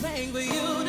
playing with you.